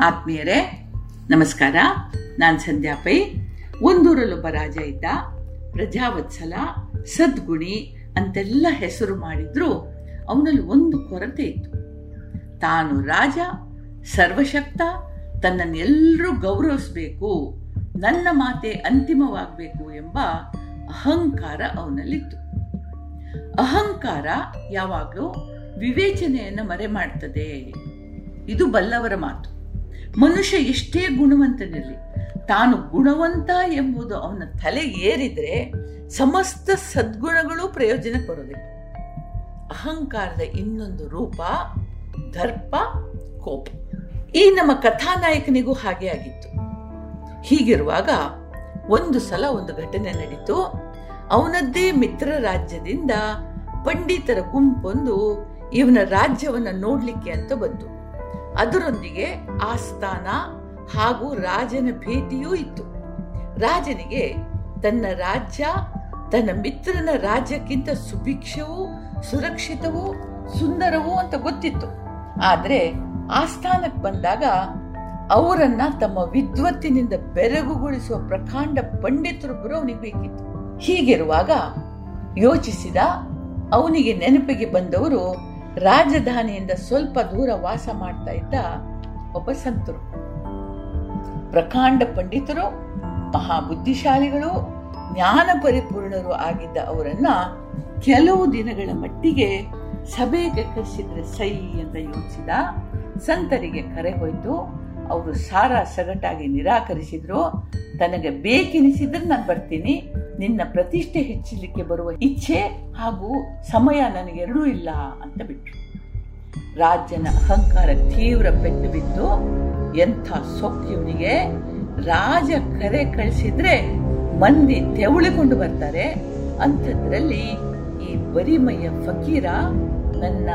ಆತ್ಮೀಯರೇ, ನಮಸ್ಕಾರ. ನಾನು ಸಂಧ್ಯಾ ಪೈ. ಒಂದೂರಲ್ಲೊಬ್ಬ ರಾಜ ಇದ್ದ. ಪ್ರಜಾವತ್ಸಲ, ಸದ್ಗುಣಿ ಅಂತೆಲ್ಲ ಹೆಸರು ಮಾಡಿದ್ರು. ಅವನಲ್ಲಿ ಒಂದು ಕೊರತೆ ಇತ್ತು. ತಾನು ರಾಜ, ಸರ್ವಶಕ್ತ, ತನ್ನನ್ನು ಎಲ್ಲರೂ ಗೌರವಿಸಬೇಕು, ನನ್ನ ಮಾತೆ ಅಂತಿಮವಾಗಬೇಕು ಎಂಬ ಅಹಂಕಾರ ಅವನಲ್ಲಿತ್ತು. ಅಹಂಕಾರ ಯಾವಾಗಲೂ ವಿವೇಚನೆಯನ್ನು ಮರೆ ಮಾಡ್ತದೆ ಇದು ಬಲ್ಲವರ ಮಾತು. ಮನುಷ್ಯ ಎಷ್ಟೇ ಗುಣವಂತನಿರಲಿ, ತಾನು ಗುಣವಂತ ಎಂಬುದು ಅವನ ತಲೆ ಏರಿದ್ರೆ ಸಮಸ್ತ ಸದ್ಗುಣಗಳು ಪ್ರಯೋಜನ ಬರೋದಿಲ್ಲ. ಅಹಂಕಾರದ ಇನ್ನೊಂದು ರೂಪ ದರ್ಪ, ಕೋಪ. ಈ ನಮ್ಮ ಕಥಾನಾಯಕನಿಗೂ ಹಾಗೆ ಆಗಿತ್ತು. ಹೀಗಿರುವಾಗ ಒಂದು ಸಲ ಒಂದು ಘಟನೆ ನಡೀತು. ಅವನದ್ದೇ ಮಿತ್ರ ರಾಜ್ಯದಿಂದ ಪಂಡಿತರ ಗುಂಪೊಂದು ಇವನ ರಾಜ್ಯವನ್ನ ನೋಡ್ಲಿಕ್ಕೆ ಅಂತ ಬಂತು. ಅದರೊಂದಿಗೆ ಆಸ್ಥಾನ ಹಾಗೂ ರಾಜನ ಭೇಟಿಯೂ ಇತ್ತು. ರಾಜನಿಗೆ ತನ್ನ ರಾಜ್ಯ, ತನ್ನ ಮಿತ್ರನ ರಾಜ್ಯಕ್ಕಿಂತ ಸುಭಿಕ್ಷವೂ, ಸುರಕ್ಷಿತವೂ, ಸುಂದರವೂ ಅಂತ ಗೊತ್ತಿತ್ತು. ಆದರೆ ಆಸ್ಥಾನಕ್ಕೆ ಬಂದಾಗ ಅವರನ್ನ ತಮ್ಮ ವಿದ್ವತ್ತಿನಿಂದ ಬೆರಗುಗೊಳಿಸುವ ಪ್ರಕಾಂಡ ಪಂಡಿತರೊಬ್ಬರು ಅವನಿಗೆ ಬೇಕಿತ್ತು. ಹೀಗಿರುವಾಗ ಯೋಚಿಸಿದ ಅವನಿಗೆ ನೆನಪಿಗೆ ಬಂದವರು ರಾಜಧಾನಿಯಿಂದ ಸ್ವಲ್ಪ ದೂರ ವಾಸ ಮಾಡ್ತಾ ಇದ್ದ ಒಬ್ಬ ಸಂತರು. ಪ್ರಕಾಂಡ ಪಂಡಿತರು, ಮಹಾಬುದ್ಧಿಶಾಲಿಗಳು, ಜ್ಞಾನ ಪರಿಪೂರ್ಣರು ಆಗಿದ್ದ ಅವರನ್ನ ಕೆಲವು ದಿನಗಳ ಮಟ್ಟಿಗೆ ಸಭೆಗೆ ಕರೆಸಿದ್ರೆ ಸೈ ಅಂತ ಯೋಚಿಸಿದ ಸಂತರಿಗೆ ಕರೆ ಹೋಯ್ತು. ಅವರು ಸಾರ ಸಗಟಾಗಿ ನಿರಾಕರಿಸಿದ್ರು. ತನಗೆ ಬೇಕೆನಿಸಿದ್ರೆ ನಾನು ಬರ್ತೀನಿ. ನಿನ್ನ ಪ್ರತಿಷ್ಠೆ ಹೆಚ್ಚಲಿಕ್ಕೆ ಬರುವ ಇಚ್ಛೆ ಹಾಗೂ ಸಮಯ ನನಗೆರಡೂ ಇಲ್ಲ ಅಂತ ಬಿಟ್ರು. ರಾಜನ ಅಹಂಕಾರ ತೀವ್ರ ಪೆಟ್ಟು ಬಿದ್ದು ಎಂಥ ಸೊಕ್ಕಿವನಿಗೆ ರಾಜ ಕರೆ ಕಳಿಸಿದ್ರೆ ಮಂದಿ ತೆವಳಿಕೊಂಡು ಬರ್ತಾರೆ. ಅಂಥದ್ರಲ್ಲಿ ಈ ಬರಿಮಯ್ಯ ಫಕೀರ ನನ್ನ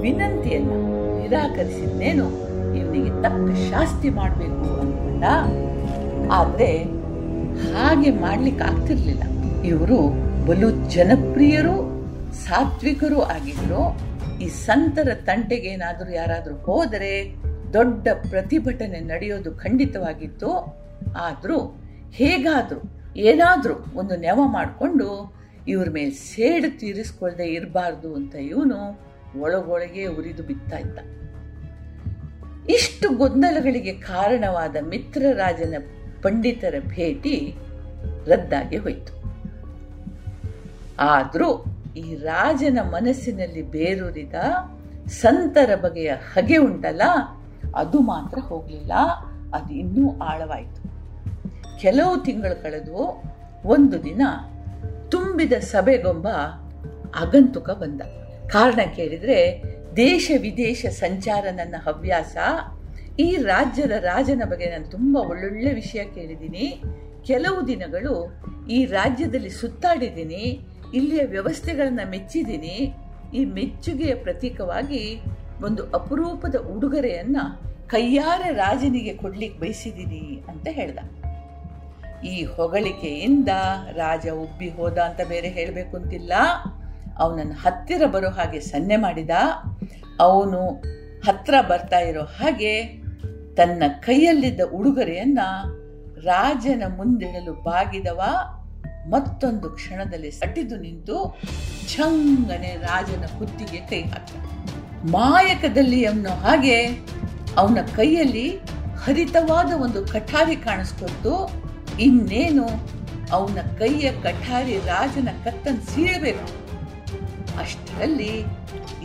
ವಿನಂತಿಯನ್ನು ನಿರಾಕರಿಸಿದ್ದೇನು ಇವನಿಗೆ ತಕ್ಕ ಶಾಸ್ತಿ ಮಾಡಬೇಕು ಅಂತ ಆದ್ರೆ ಹಾಗೆ ಮಾಡ್ಲಿಕ್ಕೆ ಆಗ್ತಿರ್ಲಿಲ್ಲ. ಇವರು ಬಲು ಜನಪ್ರಿಯರು, ಸಾತ್ವಿಕರು ಆಗಿದ್ರು. ಈ ಸಂತರ ತಂಟೆಗೆ ಏನಾದರೂ ಯಾರಾದರೂ ಹೋದರೆ ದೊಡ್ಡ ಪ್ರತಿಭಟನೆ ನಡೆಯೋದು ಖಂಡಿತವಾಗಿತ್ತು. ಆದರೂ ಹೇಗಾದರೂ, ಏನಾದರೂ ಒಂದು ನೆವ ಮಾಡಿಕೊಂಡು ಇವ್ರ ಮೇಲೆ ಸೇಡು ತೀರಿಸ್ಕೊಳ್ಳದೆ ಇರಬಾರ್ದು ಅಂತ ಇವನು ಒಳಗೊಳಗೆ ಉರಿದು ಬಿತ್ತಾ ಇದ್ದ. ಇಷ್ಟು ಗೊಂದಲಗಳಿಗೆ ಕಾರಣವಾದ ಮಿತ್ರರಾಜನ ಪಂಡಿತರ ಭೇಟಿ ರದ್ದಾಗಿ ಹೋಯಿತು. ಆದರೂ ಈ ರಾಜನ ಮನಸ್ಸಿನಲ್ಲಿ ಬೇರೂರಿದ ಸಂತರ ಬಗೆಯ ಹಗೆ ಉಂಟಲ್ಲ, ಅದು ಮಾತ್ರ ಹೋಗಲಿಲ್ಲ, ಅದು ಇನ್ನೂ ಆಳವಾಯಿತು. ಕೆಲವು ತಿಂಗಳು ಕಳೆದು ಒಂದು ದಿನ ತುಂಬಿದ ಸಭೆಗೊಂಬ ಆಗಂತುಕ ಬಂದ. ಕಾರಣ ಕೇಳಿದರೆ ದೇಶ ವಿದೇಶ ಸಂಚಾರ ನನ್ನ ಹವ್ಯಾಸ ಈ ರಾಜ್ಯದ ರಾಜನ ಬಗ್ಗೆ ನಾನು ತುಂಬ ಒಳ್ಳೊಳ್ಳೆ ವಿಷಯ ಕೇಳಿದ್ದೀನಿ. ಕೆಲವು ದಿನಗಳು ಈ ರಾಜ್ಯದಲ್ಲಿ ಸುತ್ತಾಡಿದ್ದೀನಿ, ಇಲ್ಲಿಯ ವ್ಯವಸ್ಥೆಗಳನ್ನು ಮೆಚ್ಚಿದ್ದೀನಿ. ಈ ಮೆಚ್ಚುಗೆಯ ಪ್ರತೀಕವಾಗಿ ಒಂದು ಅಪರೂಪದ ಉಡುಗೊರೆಯನ್ನು ಕೈಯಾರೆ ರಾಜನಿಗೆ ಕೊಡ್ಲಿಕ್ಕೆ ಬಯಸಿದ್ದೀನಿ ಅಂತ ಹೇಳ್ದ. ಈ ಹೊಗಳಿಕೆಯಿಂದ ರಾಜ ಉಬ್ಬಿ ಹೋದ ಅಂತ ಬೇರೆ ಹೇಳಬೇಕು ಅಂತಿಲ್ಲ. ಅವನನ್ನು ಹತ್ತಿರ ಬರೋ ಹಾಗೆ ಸನ್ನೆ ಮಾಡಿದ. ಅವನು ಹತ್ರ ಬರ್ತಾ ಇರೋ ಹಾಗೆ ತನ್ನ ಕೈಯಲ್ಲಿದ್ದ ಉಡುಗೊರೆಯನ್ನ ರಾಜನ ಮುಂದಿಡಲು ಬಾಗಿದವ. ಮತ್ತೊಂದು ಕ್ಷಣದಲ್ಲಿ ಸಟಿದು ನಿಂತು ಛಂಗನೆ ರಾಜನ ಕುತ್ತಿಗೆ ಕೈ ಹಾಕ ಮಾಯಕದಲ್ಲಿ ಅನ್ನೋ ಹಾಗೆ ಅವನ ಕೈಯಲ್ಲಿ ಹರಿತವಾದ ಒಂದು ಕಠಾರಿ ಕಾಣಿಸ್ಕೊಟ್ಟು ಇನ್ನೇನು ಅವನ ಕೈಯ ಕಠಾರಿ ರಾಜನ ಕತ್ತನ್ ಸೀಳಬೇಕು. ಅಷ್ಟರಲ್ಲಿ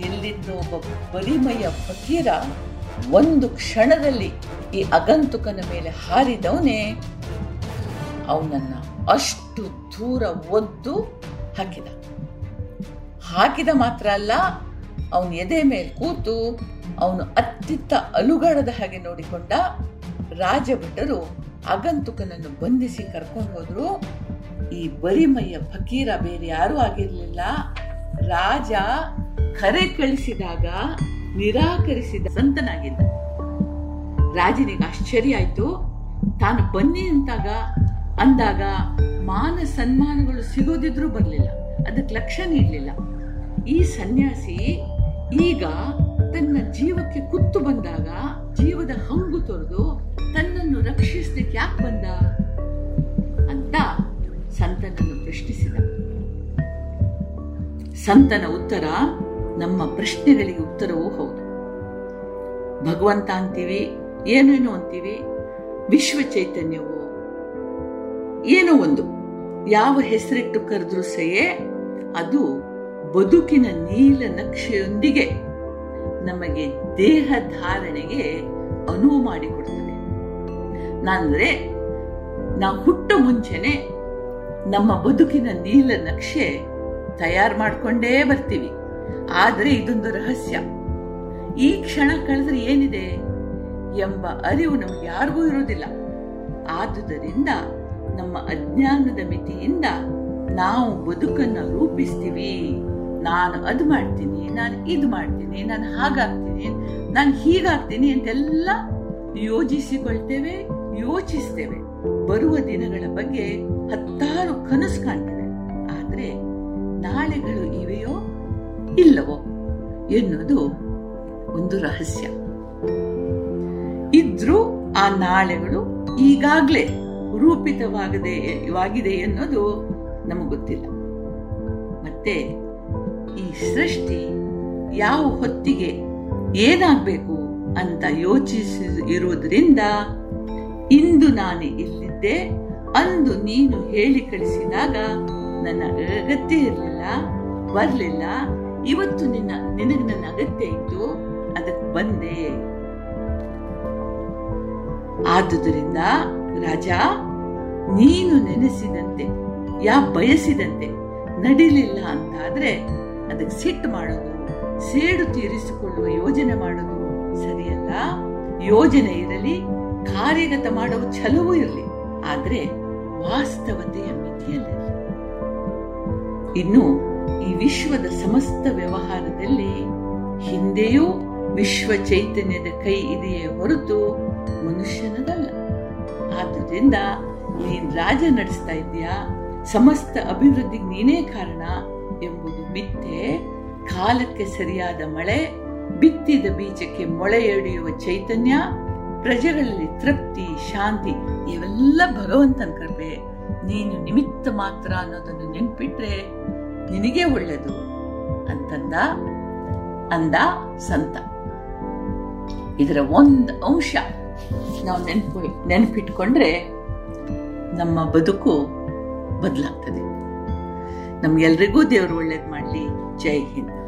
ಎಲ್ಲಿದ್ದ ಒಬ್ಬ ಬಲಿಮಯ ಫಕೀರ ಒಂದು ಕ್ಷಣದಲ್ಲಿ ಈ ಅಗಂತುಕನ ಮೇಲೆ ಹಾರಿದವನೇ ಅವನನ್ನ ಅಷ್ಟು ದೂರ ಒದ್ದು ಹಾಕಿದ. ಹಾಕಿದ ಮಾತ್ರ ಅಲ್ಲ, ಅವನ ಎದೆ ಮೇಲೆ ಕೂತು ಅವನು ಅತ್ತಿತ್ತ ಅಲುಗಾಡದ ಹಾಗೆ ನೋಡಿಕೊಂಡ ರಾಜಭಟರು ಅಗಂತುಕನನ್ನು ಬಂಧಿಸಿ ಕರ್ಕೊಂಡು ಹೋದ್ರು. ಈ ಬರಿಮಯ್ಯ ಫಕೀರ ಬೇರೆ ಯಾರೂ ಆಗಿರಲಿಲ್ಲ. ರಾಜ ಕರೆ ಕಳಿಸಿದಾಗ ನಿರಾಕರಿಸಿದ ಸಂತನಾಗಿದ್ದ. ರಾಜನಿಗೆ ಆಶ್ಚರ್ಯ ಆಯ್ತು. ತಾನು ಬನ್ನಿ ಅಂತಾಗ, ಅಂದಾಗ ಮಾನ ಸನ್ಮಾನಗಳು ಸಿಗೋದಿದ್ರೂ ಬರಲಿಲ್ಲ. ಅದಕ್ಕೆ ಲಕ್ಷ ನೀಡಲಿಲ್ಲ. ಈ ಸನ್ಯಾಸಿ ಈಗ ತನ್ನ ಜೀವಕ್ಕೆ ಕುತ್ತು ಬಂದಾಗ, ಜೀವದ ಹಂಗು ತೊರೆದು ತನ್ನನ್ನು ರಕ್ಷಿಸಲಿಕ್ಕೆ ಯಾಕೆ ಬಂದ ಅಂತ ಸಂತನನ್ನು ಪ್ರಶ್ನಿಸಿದ. ಸಂತನ ಉತ್ತರ ನಮ್ಮ ಪ್ರಶ್ನೆಗಳಿಗೆ ಉತ್ತರವೂ ಹೌದು. ಭಗವಂತ ಅಂತೀವಿ, ಏನೇನು ಅಂತೀವಿ, ವಿಶ್ವ ಚೈತನ್ಯವು, ಏನೋ ಒಂದು. ಯಾವ ಹೆಸರಿಟ್ಟು ಕರೆದ್ರೂ ಸೆಯೇ, ಅದು ಬದುಕಿನ ನೀಲ ನಕ್ಷೆಯೊಂದಿಗೆ ನಮಗೆ ದೇಹ ಧಾರಣೆಗೆ ಅನುವು ಮಾಡಿಕೊಡ್ತದೆ ನಾನಂದ್ರೆ, ನಾ ಹುಟ್ಟ ಮುಂಚೆನೆ ನಮ್ಮ ಬದುಕಿನ ನೀಲ ನಕ್ಷೆ ತಯಾರು ಮಾಡ್ಕೊಂಡೇ ಬರ್ತೀವಿ. ಆದ್ರೆ ಇದೊಂದು ರಹಸ್ಯ. ಈ ಕ್ಷಣ ಕಳೆದ್ರೆ ಏನಿದೆ ಎಂಬ ಅರಿವು ನಮ್ಗೆ ಯಾರಿಗೂ ಇರೋದಿಲ್ಲ ಆದುದರಿಂದ ನಮ್ಮ ಅಜ್ಞಾನದ ಮಿತಿಯಿಂದ ನಾವು ಬದುಕನ್ನ ರೂಪಿಸ್ತೀವಿ. ನಾನು ಅದು ಮಾಡ್ತೀನಿ, ನಾನು ಇದು ಮಾಡ್ತೀನಿ, ನಾನು ಹಾಗಾಗ್ತೀನಿ, ನಾನು ಹೀಗಾಗ್ತೀನಿ ಅಂತೆಲ್ಲ ಯೋಜಿಸಿಕೊಳ್ತೇವೆ ಯೋಚಿಸ್ತೇವೆ. ಬರುವ ದಿನಗಳ ಬಗ್ಗೆ ಹತ್ತಾರು ಕನಸು ಕಾಣ್ತೇವೆ. ಆದ್ರೆ ನಾಳೆಗಳು ಇವೆಯೋ ಇಲ್ಲವೋ ಎನ್ನುವುದು ಒಂದು ರಹಸ್ಯ. ಇದ್ರೂ ಆ ನಾಳೆಗಳು ಈಗಾಗ್ಲೇ ರೂಪಿತವಾಗದೆ, ವಾಗಿದೆ ಎನ್ನೋದು ನಮಗೆ ಗೊತ್ತಿಲ್ಲ. ಮತ್ತೆ ಈ ಸೃಷ್ಟಿ ಯಾವ ಹೊತ್ತಿಗೆ ಏನಾಗಬೇಕು ಅಂತ ಯೋಚಿಸಿ ಇರುವುದರಿಂದ ಇಂದು ನಾನು ಇಲ್ಲಿದ್ದೆ, ಅಂದು ನೀನು ಹೇಳಿ ಕಳಿಸಿದಾಗ ನನ್ನ ಅಗತ್ಯ ಇರಲಿಲ್ಲ, ಬರಲಿಲ್ಲ ಇವತ್ತು ನಿನ್ನ, ನಿನಗೆ ನನ್ನ ಅಗತ್ಯ ಇತ್ತು, ಅದಕ್ಕೆ ಬಂದೆ. ಆದುದರಿಂದ ರಾಜ, ನೀನು ನೆನೆಸಿದಂತೆ, ಯಾ ಬಯಸಿದಂತೆ ನಡಿಲಿಲ್ಲ ಅಂತಾದ್ರೆ ಅದಕ್ಕೆ ಸಿಟ್ಟು ಮಾಡೋದು, ಸೇಡು ತೀರಿಸಿಕೊಳ್ಳುವ ಯೋಜನೆ ಮಾಡೋದು ಸರಿಯಲ್ಲ. ಯೋಜನೆ ಇರಲಿ, ಕಾರ್ಯಗತ ಮಾಡುವ ಛಲವೂ ಇರಲಿ, ಆದ್ರೆ ವಾಸ್ತವತೆಯ ಮಿತಿಯಲ್ಲಿ ಇನ್ನು ಈ ವಿಶ್ವದ ಸಮಸ್ತ ವ್ಯವಹಾರದಲ್ಲಿ ಹಿಂದೆಯೂ ವಿಶ್ವ ಚೈತನ್ಯದ ಕೈ ಇದೆಯೇ ಹೊರತು ಮನುಷ್ಯನದಲ್ಲ. ಆದ್ದರಿಂದ ನೀನ್ ರಾಜ ನಡೆಸ್ತಾ ಇದೆಯಾ ಸಮಸ್ತ ಅಭಿವೃದ್ಧಿಗೆ ನೀನೇ ಕಾರಣ ಎಂಬುದು ಮಿಥ್ಯೆ. ಕಾಲಕ್ಕೆ ಸರಿಯಾದ ಮಳೆ, ಬಿತ್ತಿದ ಬೀಜಕ್ಕೆ ಮೊಳೆಯೊಡೆಯುವ ಚೈತನ್ಯ, ಪ್ರಜೆಗಳಲ್ಲಿ ತೃಪ್ತಿ, ಶಾಂತಿ ಇವೆಲ್ಲ ಭಗವಂತನ ಕೃಪೆ. ನೀನು ನಿಮಿತ್ತ ಮಾತ್ರ ಅನ್ನೋದನ್ನು ನೆನ್ಪಿಟ್ರೆ ನಿನಗೆ ಒಳ್ಳೆದು ಅಂತಂದ, ಅಂದ ಸಂತ. ಇದರ ಒಂದು ಅಂಶ ನಾವು ನೆನಪು, ನೆನಪಿಟ್ಕೊಂಡ್ರೆ ನಮ್ಮ ಬದುಕು ಬದಲಾಗ್ತದೆ. ನಮ್ಗೆಲ್ರಿಗೂ ದೇವರು ಒಳ್ಳೇದು ಮಾಡಲಿ. ಜೈ ಹಿಂದ್.